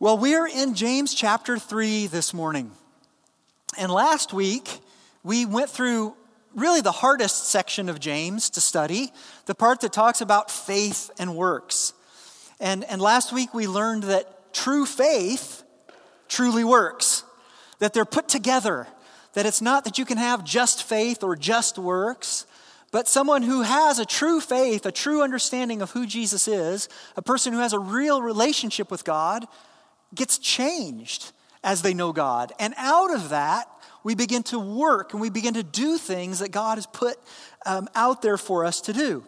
Well, we're in James chapter 3 this morning. And last week, we went through really the hardest section of James to study, the part that talks about faith and works. And, and last week, we learned that true faith truly works, that they're put together, that it's not that you can have just faith or just works, but someone who has a true faith, a true understanding of who Jesus is, a person who has a real relationship with God, gets changed as they know God. And out of that, we begin to work and we begin to do things that God has put um, out there for us to do.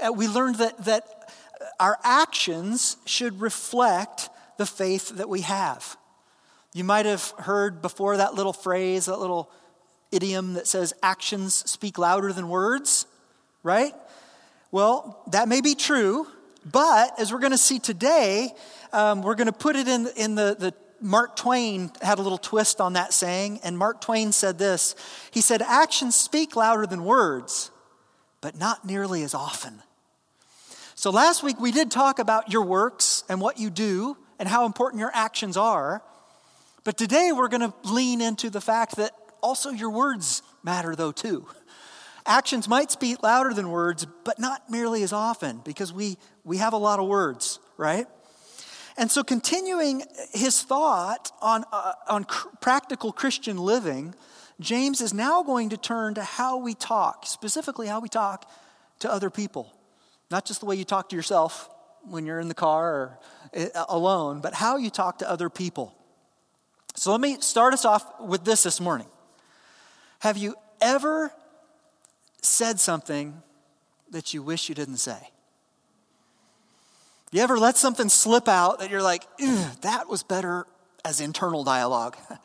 Uh, we learned that, that our actions should reflect the faith that we have. You might have heard before that little phrase, that little idiom that says, actions speak louder than words, right? Well, that may be true, but as we're going to see today, um, we're going to put it in, in the, the Mark Twain had a little twist on that saying, and Mark Twain said this. He said, Actions speak louder than words, but not nearly as often. So last week we did talk about your works and what you do and how important your actions are. But today we're going to lean into the fact that also your words matter, though, too. Actions might speak louder than words, but not nearly as often because we, we have a lot of words, right? And so, continuing his thought on, uh, on cr- practical Christian living, James is now going to turn to how we talk, specifically how we talk to other people. Not just the way you talk to yourself when you're in the car or uh, alone, but how you talk to other people. So, let me start us off with this this morning. Have you ever said something that you wish you didn't say? You ever let something slip out that you're like, that was better as internal dialogue?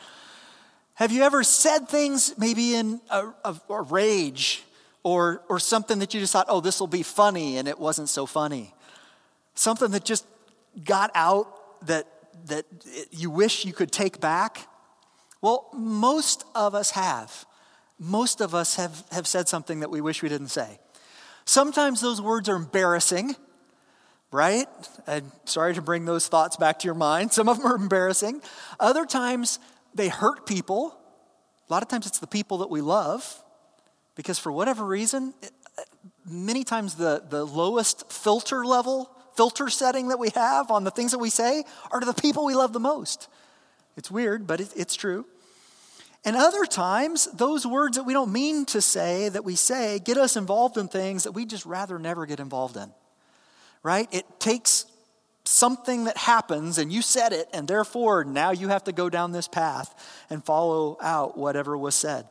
Have you ever said things maybe in a, a, a rage or, or something that you just thought, oh, this will be funny, and it wasn't so funny? Something that just got out that, that you wish you could take back? Well, most of us have. Most of us have, have said something that we wish we didn't say. Sometimes those words are embarrassing right? And sorry to bring those thoughts back to your mind. Some of them are embarrassing. Other times they hurt people. A lot of times it's the people that we love because for whatever reason, many times the, the lowest filter level, filter setting that we have on the things that we say are to the people we love the most. It's weird, but it, it's true. And other times, those words that we don't mean to say, that we say, get us involved in things that we just rather never get involved in right? It takes something that happens and you said it, and therefore now you have to go down this path and follow out whatever was said.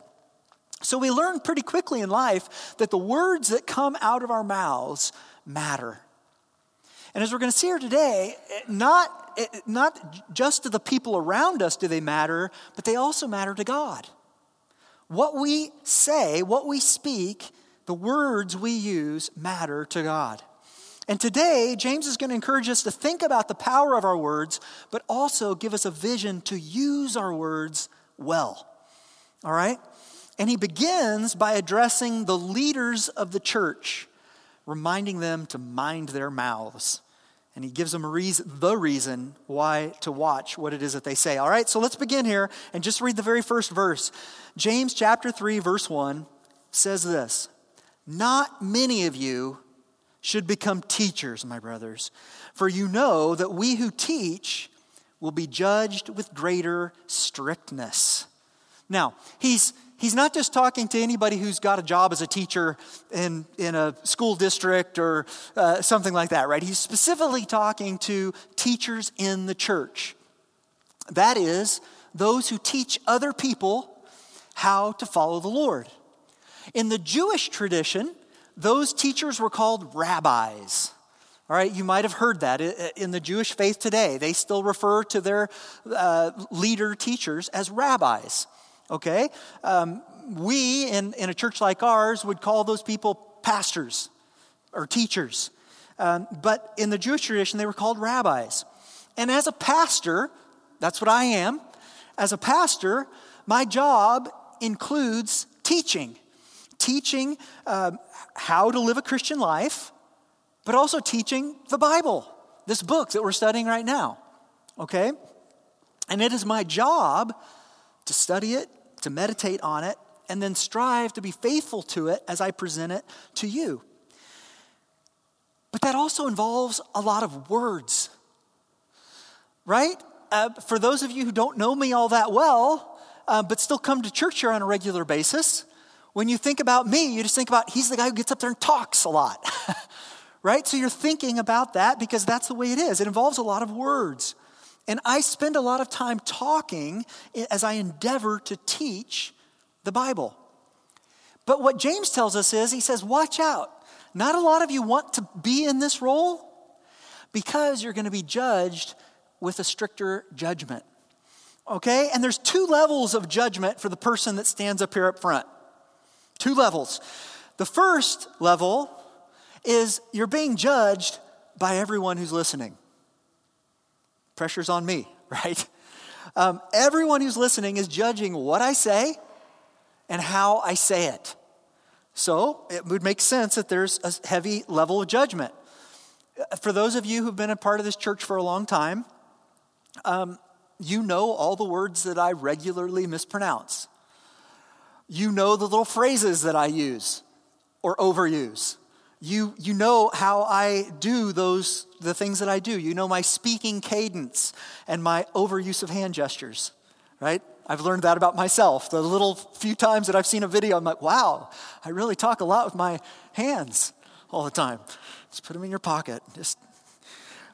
So we learn pretty quickly in life that the words that come out of our mouths matter. And as we're going to see here today, not, not just to the people around us do they matter, but they also matter to God. What we say, what we speak, the words we use matter to God. And today, James is going to encourage us to think about the power of our words, but also give us a vision to use our words well. All right? And he begins by addressing the leaders of the church, reminding them to mind their mouths. And he gives them reason, the reason why to watch what it is that they say. All right, so let's begin here and just read the very first verse. James chapter 3, verse 1 says this Not many of you should become teachers, my brothers. For you know that we who teach will be judged with greater strictness. Now, he's, he's not just talking to anybody who's got a job as a teacher in, in a school district or uh, something like that, right? He's specifically talking to teachers in the church. That is, those who teach other people how to follow the Lord. In the Jewish tradition, those teachers were called rabbis. All right, you might have heard that in the Jewish faith today. They still refer to their uh, leader teachers as rabbis. Okay? Um, we, in, in a church like ours, would call those people pastors or teachers. Um, but in the Jewish tradition, they were called rabbis. And as a pastor, that's what I am. As a pastor, my job includes teaching teaching uh, how to live a Christian life, but also teaching the Bible, this book that we're studying right now. okay? And it is my job to study it, to meditate on it, and then strive to be faithful to it as I present it to you. But that also involves a lot of words, right? Uh, for those of you who don't know me all that well, uh, but still come to church here on a regular basis, when you think about me, you just think about he's the guy who gets up there and talks a lot, right? So you're thinking about that because that's the way it is. It involves a lot of words. And I spend a lot of time talking as I endeavor to teach the Bible. But what James tells us is he says, watch out. Not a lot of you want to be in this role because you're going to be judged with a stricter judgment. Okay? And there's two levels of judgment for the person that stands up here up front. Two levels. The first level is you're being judged by everyone who's listening. Pressure's on me, right? Um, everyone who's listening is judging what I say and how I say it. So it would make sense that there's a heavy level of judgment. For those of you who've been a part of this church for a long time, um, you know all the words that I regularly mispronounce. You know the little phrases that I use or overuse. You, you know how I do those, the things that I do. You know my speaking cadence and my overuse of hand gestures, right? I've learned that about myself. The little few times that I've seen a video, I'm like, wow, I really talk a lot with my hands all the time. Just put them in your pocket. Just,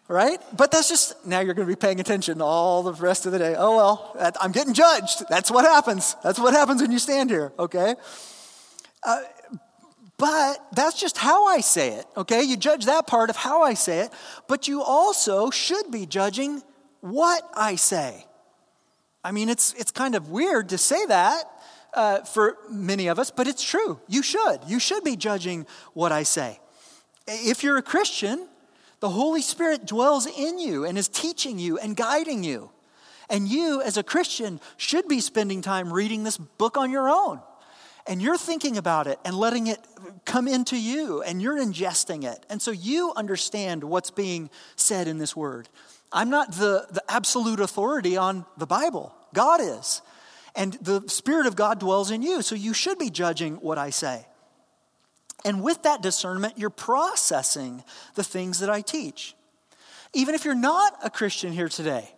right? But that's just, now you're going to be paying attention all the rest of the day. Oh, well, I'm getting judged. That's what happens. That's what happens when you stand here, okay? Uh, but that's just how I say it, okay? You judge that part of how I say it, but you also should be judging what I say. I mean, it's, it's kind of weird to say that uh, for many of us, but it's true. You should. You should be judging what I say. If you're a Christian, the Holy Spirit dwells in you and is teaching you and guiding you. And you, as a Christian, should be spending time reading this book on your own and you're thinking about it and letting it come into you and you're ingesting it. And so you understand what's being said in this word. I'm not the, the absolute authority on the Bible, God is. And the Spirit of God dwells in you, so you should be judging what I say. And with that discernment, you're processing the things that I teach. Even if you're not a Christian here today,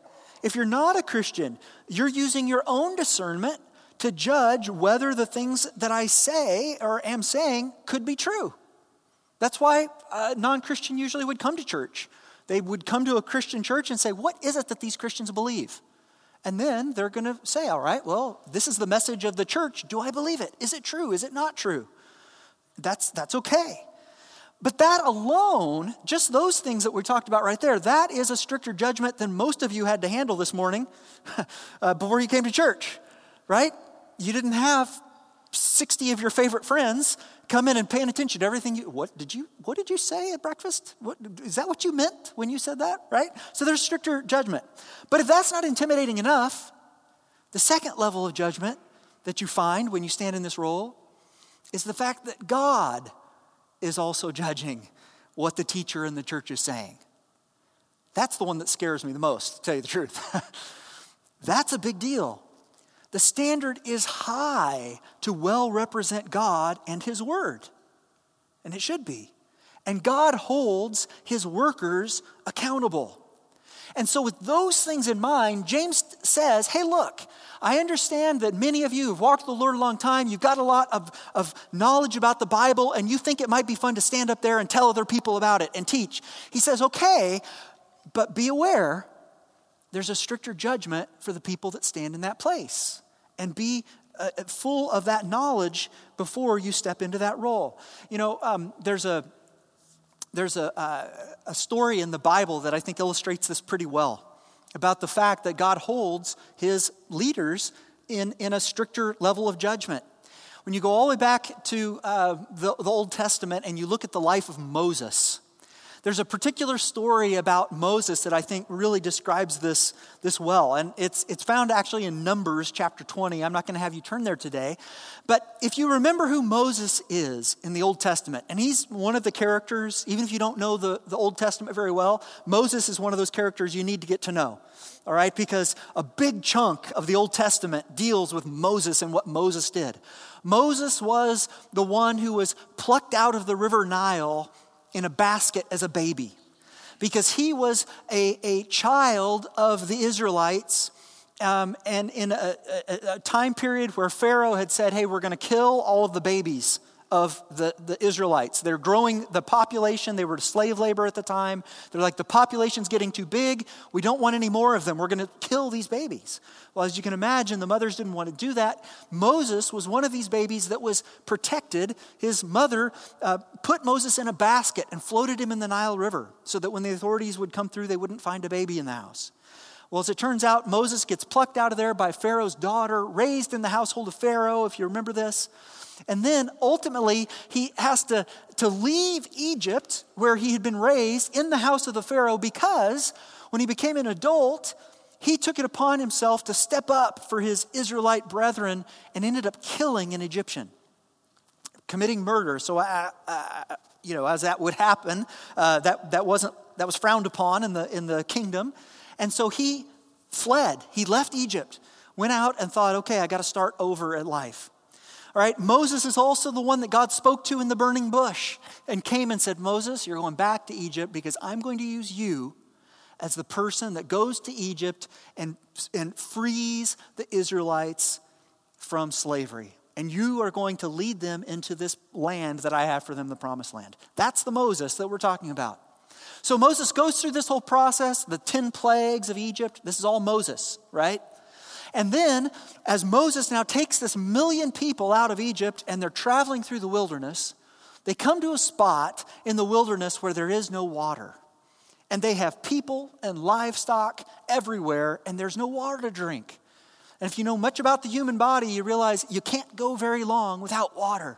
if you're not a Christian, you're using your own discernment to judge whether the things that I say or am saying could be true. That's why a non Christian usually would come to church. They would come to a Christian church and say, What is it that these Christians believe? And then they're going to say, All right, well, this is the message of the church. Do I believe it? Is it true? Is it not true? That's, that's okay. But that alone, just those things that we talked about right there, that is a stricter judgment than most of you had to handle this morning uh, before you came to church, right? you didn't have 60 of your favorite friends come in and paying attention to everything you what did you what did you say at breakfast what, is that what you meant when you said that right so there's stricter judgment but if that's not intimidating enough the second level of judgment that you find when you stand in this role is the fact that god is also judging what the teacher in the church is saying that's the one that scares me the most to tell you the truth that's a big deal the standard is high to well represent God and His Word. And it should be. And God holds His workers accountable. And so, with those things in mind, James says, Hey, look, I understand that many of you have walked the Lord a long time. You've got a lot of, of knowledge about the Bible, and you think it might be fun to stand up there and tell other people about it and teach. He says, Okay, but be aware there's a stricter judgment for the people that stand in that place. And be uh, uh, full of that knowledge before you step into that role. You know, um, there's a there's a, uh, a story in the Bible that I think illustrates this pretty well about the fact that God holds his leaders in, in a stricter level of judgment. When you go all the way back to uh, the, the Old Testament and you look at the life of Moses, There's a particular story about Moses that I think really describes this, this well. And it's, it's found actually in Numbers chapter 20. I'm not going to have you turn there today. But if you remember who Moses is in the Old Testament, and he's one of the characters, even if you don't know the, the Old Testament very well, Moses is one of those characters you need to get to know. All right? Because a big chunk of the Old Testament deals with Moses and what Moses did. Moses was the one who was plucked out of the river Nile in a basket as a baby because he was a, a child of the Israelites. Um, and in a, a, a time period where Pharaoh had said, Hey, we're going to kill all of the babies of the, the Israelites. They're growing the population. They were slave labor at the time. They're like, the population's getting too big. We don't want any more of them. We're going to kill these babies. Well, as you can imagine, the mothers didn't want to do that. Moses was one of these babies that was protected. His mother uh, put Moses in a basket and floated him in the Nile River so that when the authorities would come through, they wouldn't find a baby in the house. Well, as it turns out, Moses gets plucked out of there by Pharaoh's daughter, raised in the household of Pharaoh, if you remember this. And then ultimately, he has to, to leave Egypt, where he had been raised, in the house of the Pharaoh, because when he became an adult, he took it upon himself to step up for his Israelite brethren and ended up killing an Egyptian, committing murder. So, uh, uh, you know, as that would happen, uh, that, that, wasn't, that was frowned upon in the, in the kingdom. And so he fled. He left Egypt, went out and thought, okay, I got to start over at life. All right, Moses is also the one that God spoke to in the burning bush and came and said, Moses, you're going back to Egypt because I'm going to use you as the person that goes to Egypt and, and frees the Israelites from slavery. And you are going to lead them into this land that I have for them, the promised land. That's the Moses that we're talking about. So Moses goes through this whole process, the 10 plagues of Egypt. This is all Moses, right? And then, as Moses now takes this million people out of Egypt and they're traveling through the wilderness, they come to a spot in the wilderness where there is no water. And they have people and livestock everywhere, and there's no water to drink. And if you know much about the human body, you realize you can't go very long without water.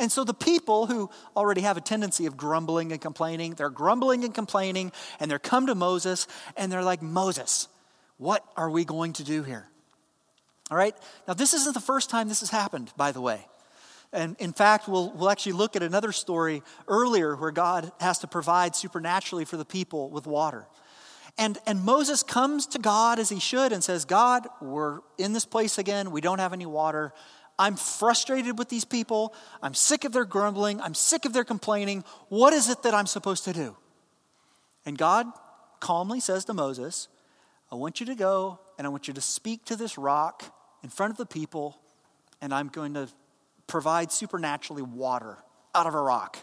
And so the people who already have a tendency of grumbling and complaining, they're grumbling and complaining, and they're come to Moses, and they're like, Moses, what are we going to do here? All right? Now, this isn't the first time this has happened, by the way. And in fact, we'll, we'll actually look at another story earlier where God has to provide supernaturally for the people with water. And, and Moses comes to God as he should and says, God, we're in this place again. We don't have any water. I'm frustrated with these people. I'm sick of their grumbling. I'm sick of their complaining. What is it that I'm supposed to do? And God calmly says to Moses, I want you to go and I want you to speak to this rock in front of the people, and I'm going to provide supernaturally water out of a rock.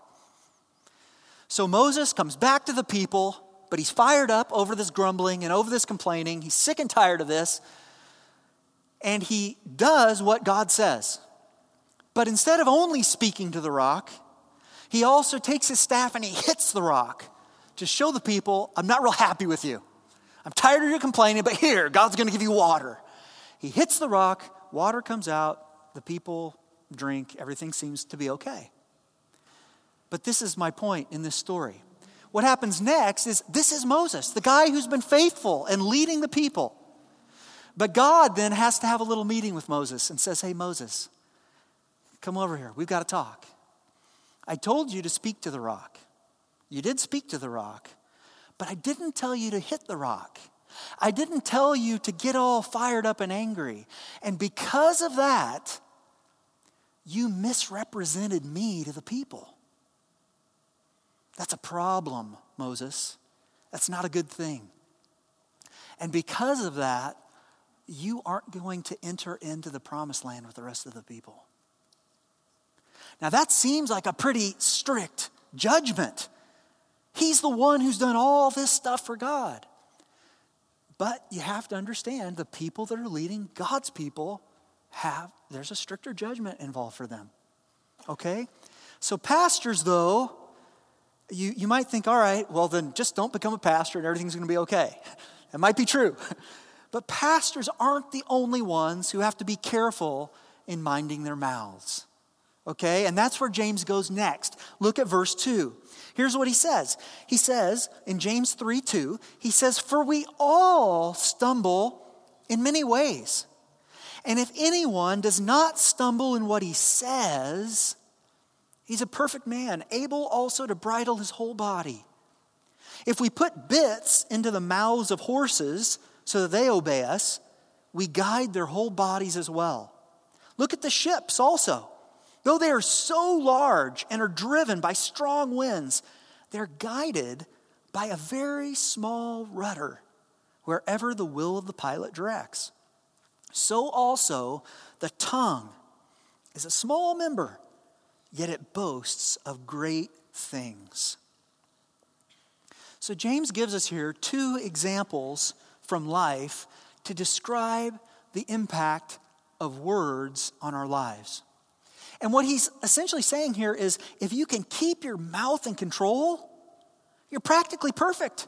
So Moses comes back to the people, but he's fired up over this grumbling and over this complaining. He's sick and tired of this. And he does what God says. But instead of only speaking to the rock, he also takes his staff and he hits the rock to show the people, I'm not real happy with you. I'm tired of your complaining, but here, God's to give you water. He hits the rock, water comes out, the people drink, everything seems to be okay. But this is my point in this story. What happens next is this is Moses, the guy who's been faithful and leading the people. But God then has to have a little meeting with Moses and says, Hey, Moses, come over here. We've got to talk. I told you to speak to the rock. You did speak to the rock, but I didn't tell you to hit the rock. I didn't tell you to get all fired up and angry. And because of that, you misrepresented me to the people. That's a problem, Moses. That's not a good thing. And because of that, you aren't going to enter into the promised land with the rest of the people. Now, that seems like a pretty strict judgment. He's the one who's done all this stuff for God. But you have to understand the people that are leading God's people have, there's a stricter judgment involved for them. Okay? So, pastors, though, you, you might think, all right, well, then just don't become a pastor and everything's going to be okay. It might be true. But pastors aren't the only ones who have to be careful in minding their mouths. Okay, and that's where James goes next. Look at verse 2. Here's what he says. He says in James 3 2, he says, For we all stumble in many ways. And if anyone does not stumble in what he says, he's a perfect man, able also to bridle his whole body. If we put bits into the mouths of horses so that they obey us, we guide their whole bodies as well. Look at the ships also. Though they are so large and are driven by strong winds, they're guided by a very small rudder wherever the will of the pilot directs. So also the tongue is a small member, yet it boasts of great things. So James gives us here two examples from life to describe the impact of words on our lives. And what he's essentially saying here is if you can keep your mouth in control, you're practically perfect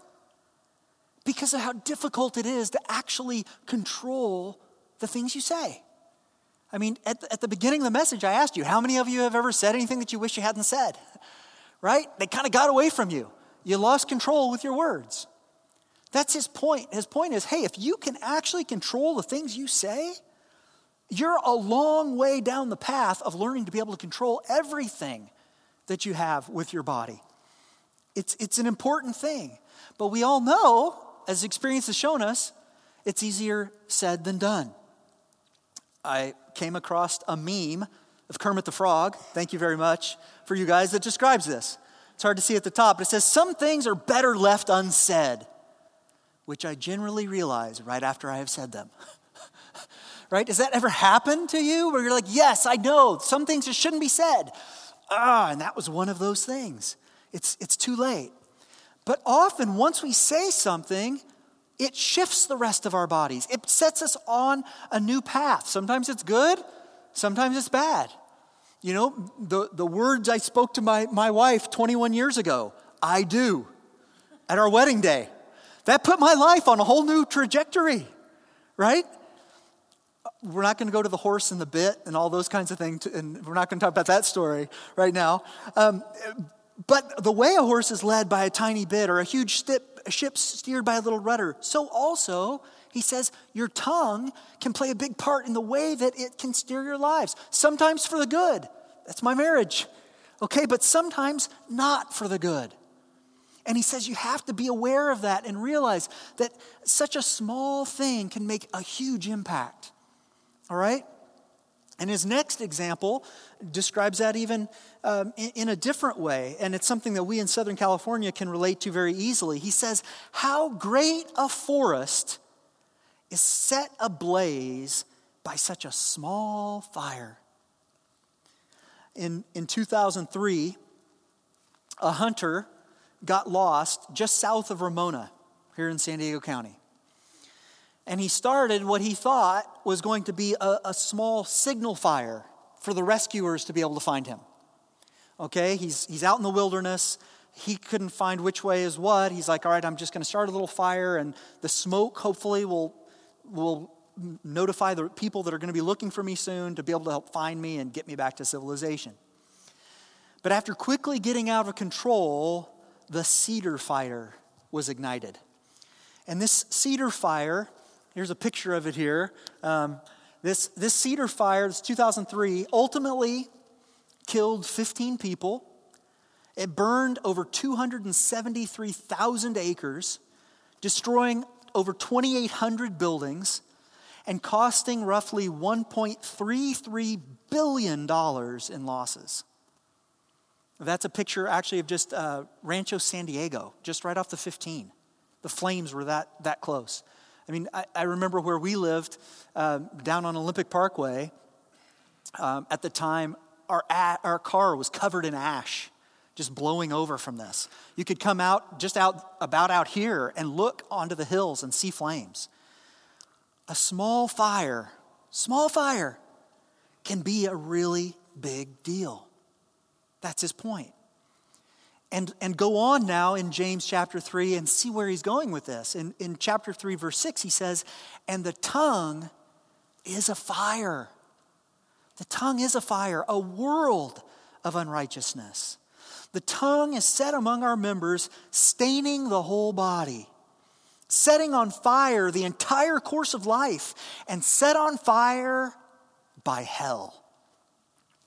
because of how difficult it is to actually control the things you say. I mean, at the, at the beginning of the message, I asked you, how many of you have ever said anything that you wish you hadn't said? Right? They kind of got away from you. You lost control with your words. That's his point. His point is hey, if you can actually control the things you say, you're a long way down the path of learning to be able to control everything that you have with your body. It's, it's an important thing. But we all know, as experience has shown us, it's easier said than done. I came across a meme of Kermit the Frog, thank you very much, for you guys that describes this. It's hard to see at the top, but it says, Some things are better left unsaid, which I generally realize right after I have said them. right? Does that ever happen to you where you're like, yes, I know, some things just shouldn't be said? Ah, and that was one of those things. It's, it's too late. But often, once we say something, it shifts the rest of our bodies. It sets us on a new path. Sometimes it's good, sometimes it's bad. You know, the, the words I spoke to my, my wife 21 years ago, I do, at our wedding day, that put my life on a whole new trajectory, right? we're not going to go to the horse and the bit and all those kinds of things, and we're not going to talk about that story right now. Um, but the way a horse is led by a tiny bit or a huge stip, a ship steered by a little rudder, so also, he says, your tongue can play a big part in the way that it can steer your lives. Sometimes for the good. That's my marriage. Okay, but sometimes not for the good. And he says you have to be aware of that and realize that such a small thing can make a huge impact. All right? And his next example describes that even um, in, in, a different way, and it's something that we in Southern California can relate to very easily. He says, How great a forest is set ablaze by such a small fire. In, in 2003, a hunter got lost just south of Ramona here in San Diego County. And he started what he thought was going to be a, a, small signal fire for the rescuers to be able to find him. Okay, he's, he's out in the wilderness. He couldn't find which way is what. He's like, all right, I'm just going to start a little fire, and the smoke hopefully will, will notify the people that are going to be looking for me soon to be able to help find me and get me back to civilization. But after quickly getting out of control, the cedar fire was ignited. And this cedar fire Here's a picture of it here. Um, this, this cedar fire, this 2003, ultimately killed 15 people. It burned over 273,000 acres, destroying over 2,800 buildings and costing roughly $1.33 billion in losses. That's a picture actually of just uh, Rancho San Diego, just right off the 15. The flames were that, that close. I mean, I, I remember where we lived uh, down on Olympic Parkway. Um, at the time, our, our car was covered in ash, just blowing over from this. You could come out just out about out here and look onto the hills and see flames. A small fire, small fire, can be a really big deal. That's his point and, and go on now in James chapter 3 and see where he's going with this. In, in chapter 3, verse 6, he says, And the tongue is a fire. The tongue is a fire, a world of unrighteousness. The tongue is set among our members, staining the whole body, setting on fire the entire course of life, and set on fire by hell.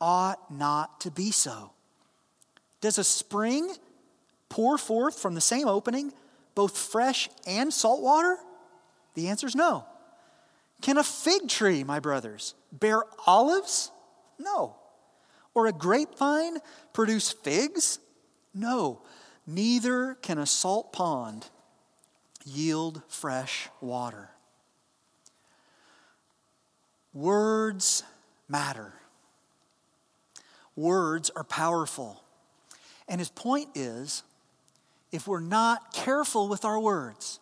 ought not to be so. Does a spring pour forth from the same opening both fresh and salt water? The answer is no. Can a fig tree, my brothers, bear olives? No. Or a grapevine produce figs? No. Neither can a salt pond yield fresh water. Words matter. Words are powerful. And his point is if we're not careful with our words,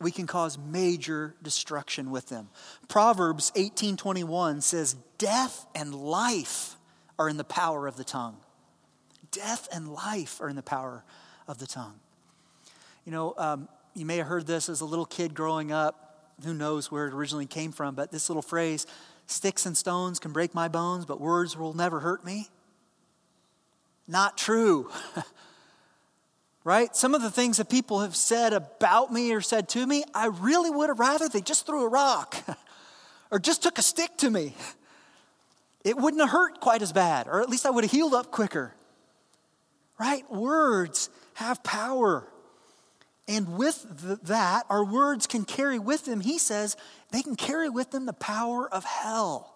we can cause major destruction with them. Proverbs 18:21 says death and life are in the power of the tongue. Death and life are in the power of the tongue. You know, um, you may have heard this as a little kid growing up. Who knows where it originally came from, but this little phrase Sticks and stones can break my bones, but words will never hurt me. Not true. right? Some of the things that people have said about me or said to me, I really would have rather they just threw a rock or just took a stick to me. It wouldn't have hurt quite as bad, or at least I would have healed up quicker. Right? Words have power. And with that, our words can carry with them, he says, they can carry with them the power of hell.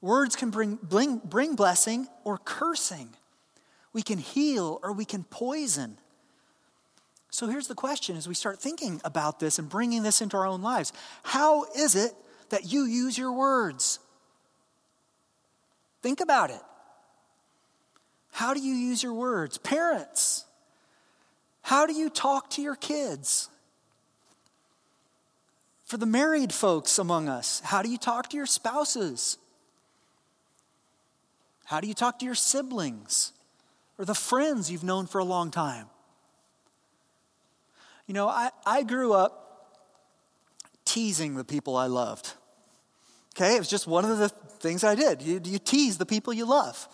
Words can bring, bring, bring blessing or cursing. We can heal or we can poison. So here's the question as we start thinking about this and bringing this into our own lives How is it that you use your words? Think about it. How do you use your words? Parents, how do you talk to your kids? For the married folks among us, how do you talk to your spouses? How do you talk to your siblings or the friends you've known for a long time? You know, I, I grew up teasing the people I loved. Okay, it was just one of the things I did. You, you tease the people you love.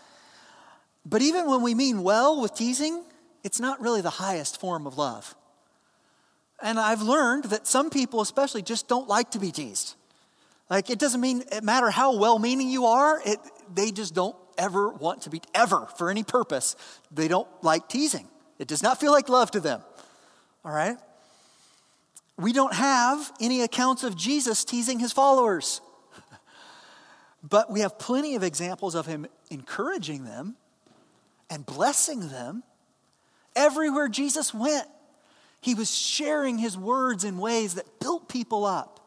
But even when we mean well with teasing, it's not really the highest form of love. And I've learned that some people, especially, just don't like to be teased. Like, it doesn't mean it matter how well meaning you are, it, they just don't ever want to be, ever, for any purpose, they don't like teasing. It does not feel like love to them. All right? We don't have any accounts of Jesus teasing his followers. but we have plenty of examples of him encouraging them and blessing them. Everywhere Jesus went, he was sharing his words in ways that built people up,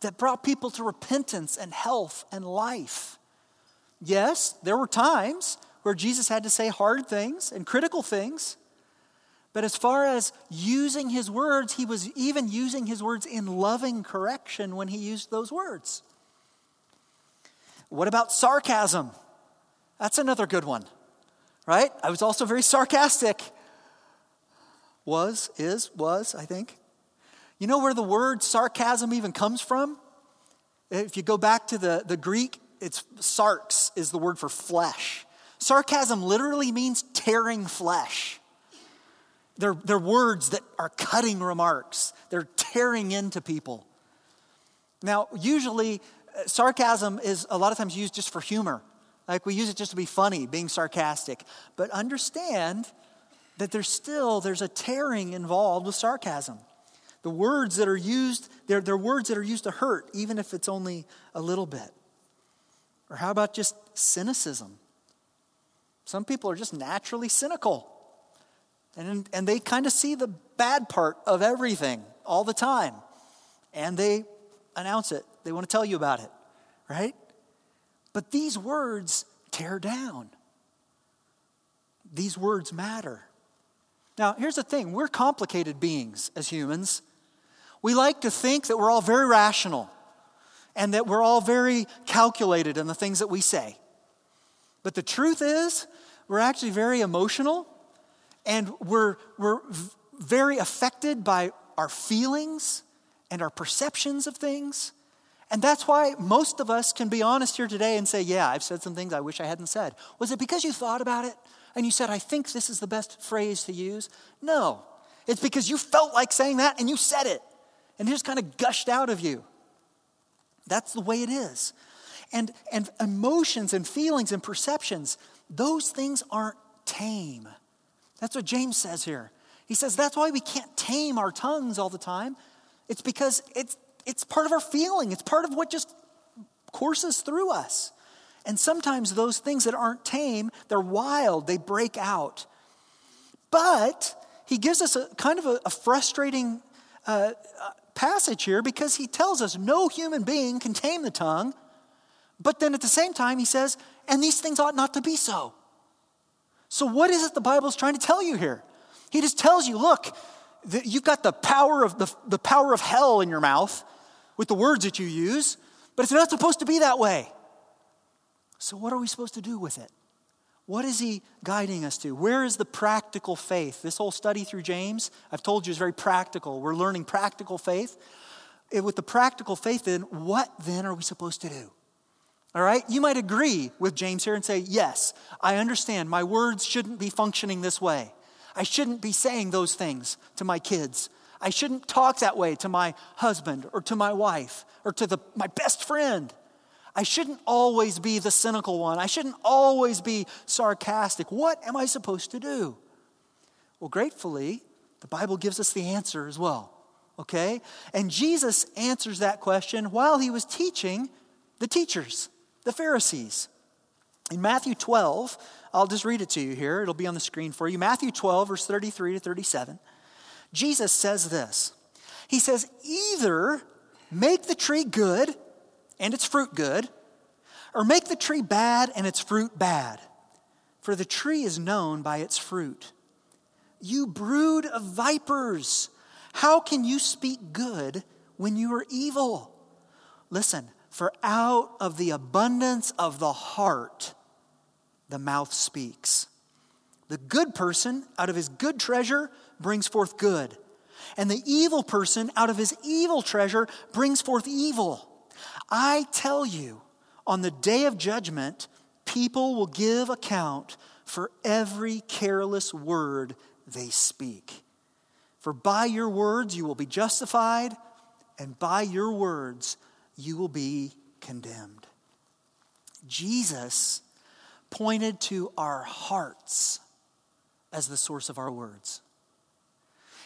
that brought people to repentance and health and life. Yes, there were times where Jesus had to say hard things and critical things. But as far as using his words, he was even using his words in loving correction when he used those words. What about sarcasm? That's another good one, right? I was also very sarcastic was, is, was, I think. You know where the word sarcasm even comes from? If you go back to the, the Greek, it's sarx is the word for flesh. Sarcasm literally means tearing flesh. They're, they're words that are cutting remarks, they're tearing into people. Now, usually, uh, sarcasm is a lot of times used just for humor. Like we use it just to be funny, being sarcastic. But understand that there's still there's a tearing involved with sarcasm. The words that are used, they're, they're words that are used to hurt, even if it's only a little bit. Or how about just cynicism? Some people are just naturally cynical. And, and they kind of see the bad part of everything all the time. And they announce it. They want to tell you about it, right? But these words tear down. These words matter. Now, here's the thing we're complicated beings as humans. We like to think that we're all very rational and that we're all very calculated in the things that we say. But the truth is, we're actually very emotional and we're, we're very affected by our feelings and our perceptions of things. And that's why most of us can be honest here today and say, Yeah, I've said some things I wish I hadn't said. Was it because you thought about it and you said, I think this is the best phrase to use? No. It's because you felt like saying that and you said it. And it just kind of gushed out of you. That's the way it is. And, and emotions and feelings and perceptions, those things aren't tame. That's what James says here. He says that's why we can't tame our tongues all the time. It's because it's, it's part of our feeling, it's part of what just courses through us. And sometimes those things that aren't tame, they're wild, they break out. But he gives us a kind of a, a frustrating uh, uh passage here because he tells us no human being can tame the tongue. But then at the same time, he says, and these things ought not to be so. So, what is it the Bible is trying to tell you here? He just tells you, look, you've got the power of the, the power of hell in your mouth with the words that you use, but it's not supposed to be that way. So, what are we supposed to do with it? What is he guiding us to? Where is the practical faith? This whole study through James, I've told you, is very practical. We're learning practical faith. With the practical faith, then, what then are we supposed to do? All right? You might agree with James here and say, Yes, I understand. My words shouldn't be functioning this way. I shouldn't be saying those things to my kids. I shouldn't talk that way to my husband or to my wife or to the, my best friend. I shouldn't always be the cynical one. I shouldn't always be sarcastic. What am I supposed to do? Well, gratefully, the Bible gives us the answer as well. Okay? And Jesus answers that question while he was teaching the teachers, the Pharisees. In Matthew 12, I'll just read it to you here. It'll be on the screen for you. Matthew 12, verse 33 to 37. Jesus says this He says, Either make the tree good and its fruit good, or make the tree bad and its fruit bad. For the tree is known by its fruit. You brood of vipers, how can you speak good when you are evil? Listen, for out of the abundance of the heart, the mouth speaks. The good person, out of his good treasure, brings forth good. And the evil person, out of his evil treasure, brings forth evil. I tell you, on the day of judgment, people will give account for every careless word they speak. For by your words you will be justified, and by your words you will be condemned. Jesus pointed to our hearts as the source of our words.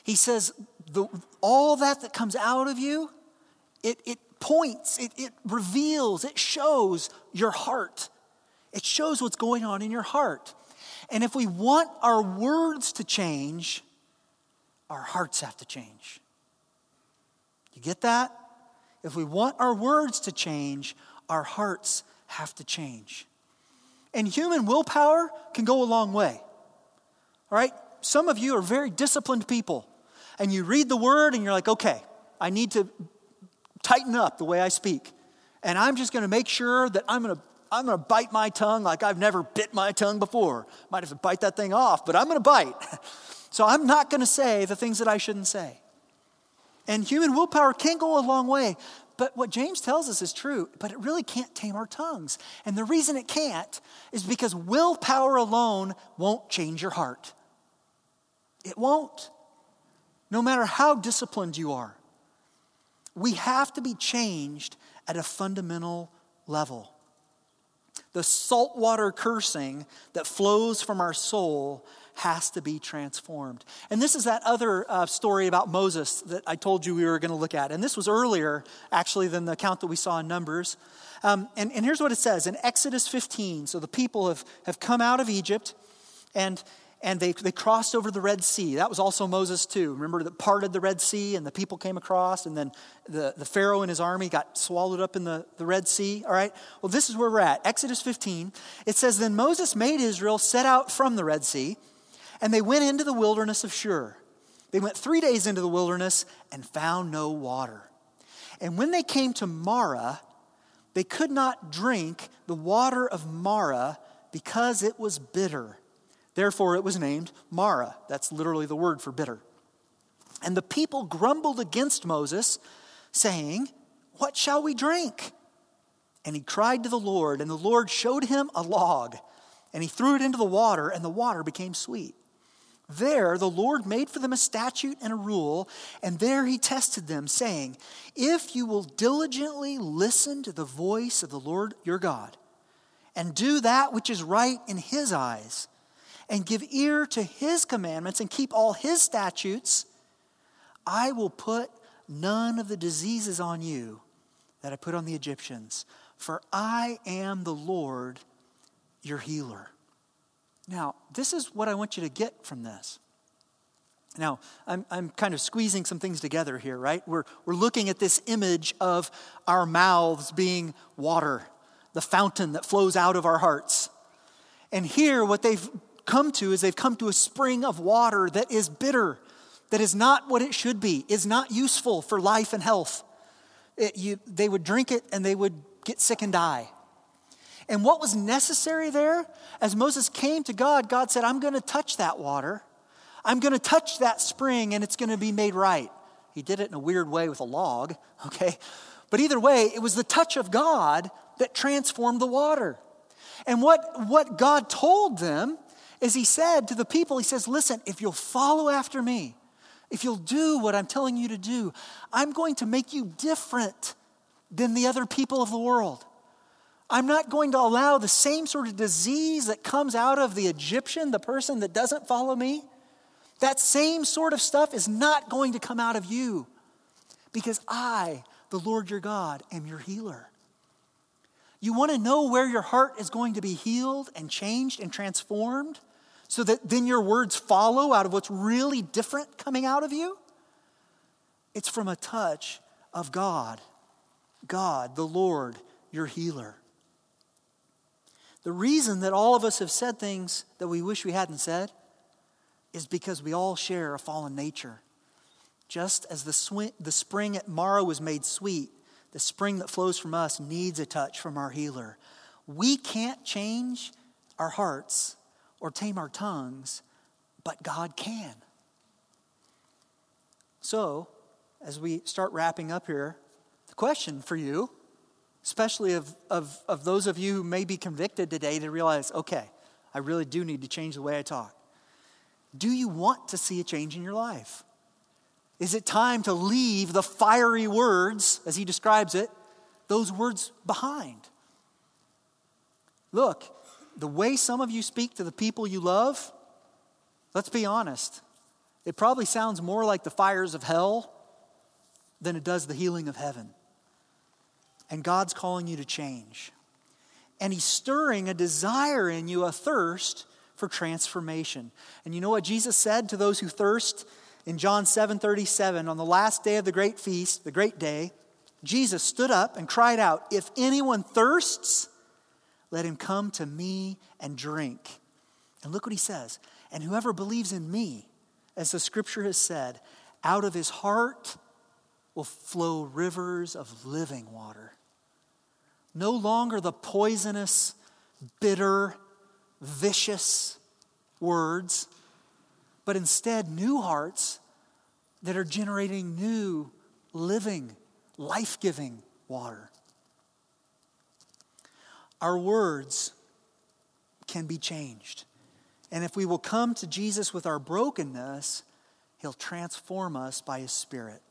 He says, the, all that that comes out of you, it, it points, it, it reveals, it shows your heart. It shows what's going on in your heart. And if we want our words to change, our hearts have to change. You get that? If we want our words to change, our hearts have to change. And human willpower can go a long way. All right? Some of you are very disciplined people, and you read the word and you're like, okay, I need to tighten up the way I speak. And I'm just going to make sure that I'm going to I'm going to bite my tongue like I've never bit my tongue before. Might have to bite that thing off, but I'm going to bite. So I'm not going to say the things that I shouldn't say. And human willpower can go a long way. But what James tells us is true, but it really can't tame our tongues. And the reason it can't is because willpower alone won't change your heart. It won't. No matter how disciplined you are we have to be changed at a fundamental level. The saltwater cursing that flows from our soul has to be transformed. And this is that other uh, story about Moses that I told you we were going to look at. And this was earlier, actually, than the account that we saw in Numbers. Um, and, and here's what it says in Exodus 15. So the people have, have come out of Egypt, and and they, they crossed over the Red Sea. That was also Moses, too. Remember that parted the Red Sea and the people came across, and then the, the Pharaoh and his army got swallowed up in the, the Red Sea. All right? Well, this is where we're at. Exodus 15. It says, Then Moses made Israel set out from the Red Sea, and they went into the wilderness of Shur. They went three days into the wilderness and found no water. And when they came to Marah, they could not drink the water of Marah because it was bitter. Therefore, it was named Marah. That's literally the word for bitter. And the people grumbled against Moses, saying, What shall we drink? And he cried to the Lord, and the Lord showed him a log, and he threw it into the water, and the water became sweet. There, the Lord made for them a statute and a rule, and there he tested them, saying, If you will diligently listen to the voice of the Lord your God, and do that which is right in his eyes, and give ear to his commandments and keep all his statutes, I will put none of the diseases on you that I put on the Egyptians, for I am the Lord your healer. Now, this is what I want you to get from this. Now, I'm, I'm kind of squeezing some things together here, right? We're, we're looking at this image of our mouths being water, the fountain that flows out of our hearts. And here, what they've come to is they've come to a spring of water that is bitter, that is not what it should be, is not useful for life and health. It, you, they would drink it and they would get sick and die. And what was necessary there, as Moses came to God, God said, I'm going to touch that water. I'm going to touch that spring and it's going to be made right. He did it in a weird way with a log, okay? But either way, it was the touch of God that transformed the water. And what, what God told them is he said to the people, he says, Listen, if you'll follow after me, if you'll do what I'm telling you to do, I'm going to make you different than the other people of the world. I'm not going to allow the same sort of disease that comes out of the Egyptian, the person that doesn't follow me. That same sort of stuff is not going to come out of you because I, the Lord your God, am your healer. You want to know where your heart is going to be healed and changed and transformed so that then your words follow out of what's really different coming out of you? It's from a touch of God, God, the Lord, your healer. The reason that all of us have said things that we wish we hadn't said is because we all share a fallen nature. Just as the, sw- the spring at Marah was made sweet the spring that flows from us needs a touch from our healer. We can't change our hearts or tame our tongues, but God can. So, as we start wrapping up here, the question for you, especially of, of, of those of you who may be convicted today to realize, okay, I really do need to change the way I talk. Do you want to see a change in your life? Is it time to leave the fiery words, as he describes it, those words behind? Look, the way some of you speak to the people you love, let's be honest, it probably sounds more like the fires of hell than it does the healing of heaven. And God's calling you to change. And He's stirring a desire in you, a thirst for transformation. And you know what Jesus said to those who thirst? in John 7:37 on the last day of the great feast, the great day, Jesus stood up and cried out, "If anyone thirsts, let him come to me and drink." And look what he says, "And whoever believes in me, as the scripture has said, out of his heart will flow rivers of living water." No longer the poisonous, bitter, vicious words but instead new hearts that are generating new, living, life giving water. Our words can be changed. And if we will come to Jesus with our brokenness, He'll transform us by His Spirit.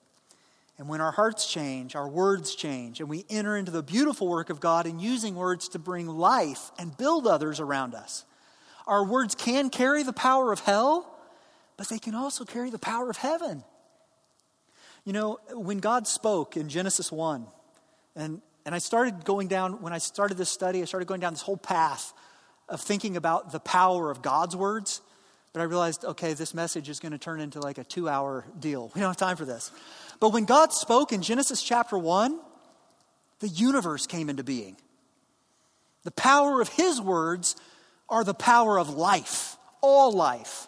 And when our hearts change, our words change, and we enter into the beautiful work of God in using words to bring life and build others around us. Our words can carry the power of hell, but they can also carry the power of heaven. You know, when God spoke in Genesis 1, and, and I started going down, when I started this study, I started going down this whole path of thinking about the power of God's words, But I realized, okay, this message is going to turn into like a two hour deal. We don't have time for this. But when God spoke in Genesis chapter 1, the universe came into being. The power of His words are the power of life, all life.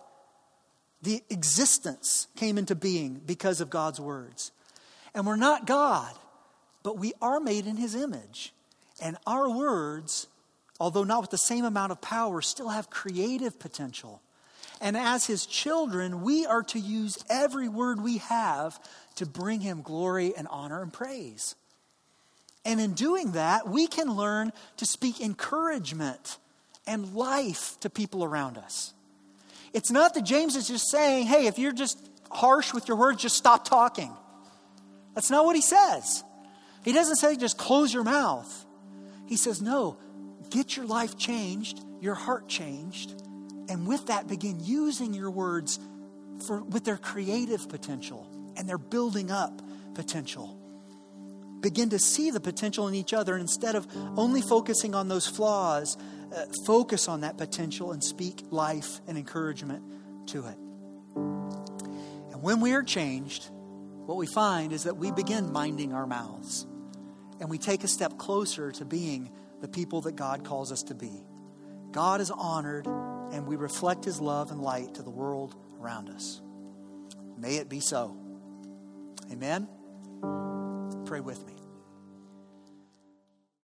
The existence came into being because of God's words. And we're not God, but we are made in His image. And our words, although not with the same amount of power, still have creative potential. And as his children, we are to use every word we have to bring him glory and honor and praise. And in doing that, we can learn to speak encouragement and life to people around us. It's not that James is just saying, hey, if you're just harsh with your words, just stop talking. That's not what he says. He doesn't say just close your mouth. He says, no, get your life changed, your heart changed, and with that, begin using your words for, with their creative potential and their building up potential. Begin to see the potential in each other and instead of only focusing on those flaws, uh, focus on that potential and speak life and encouragement to it. And when we are changed, what we find is that we begin minding our mouths and we take a step closer to being the people that God calls us to be. God is honored and we reflect his love and light to the world around us. May it be so. Amen. Pray with me.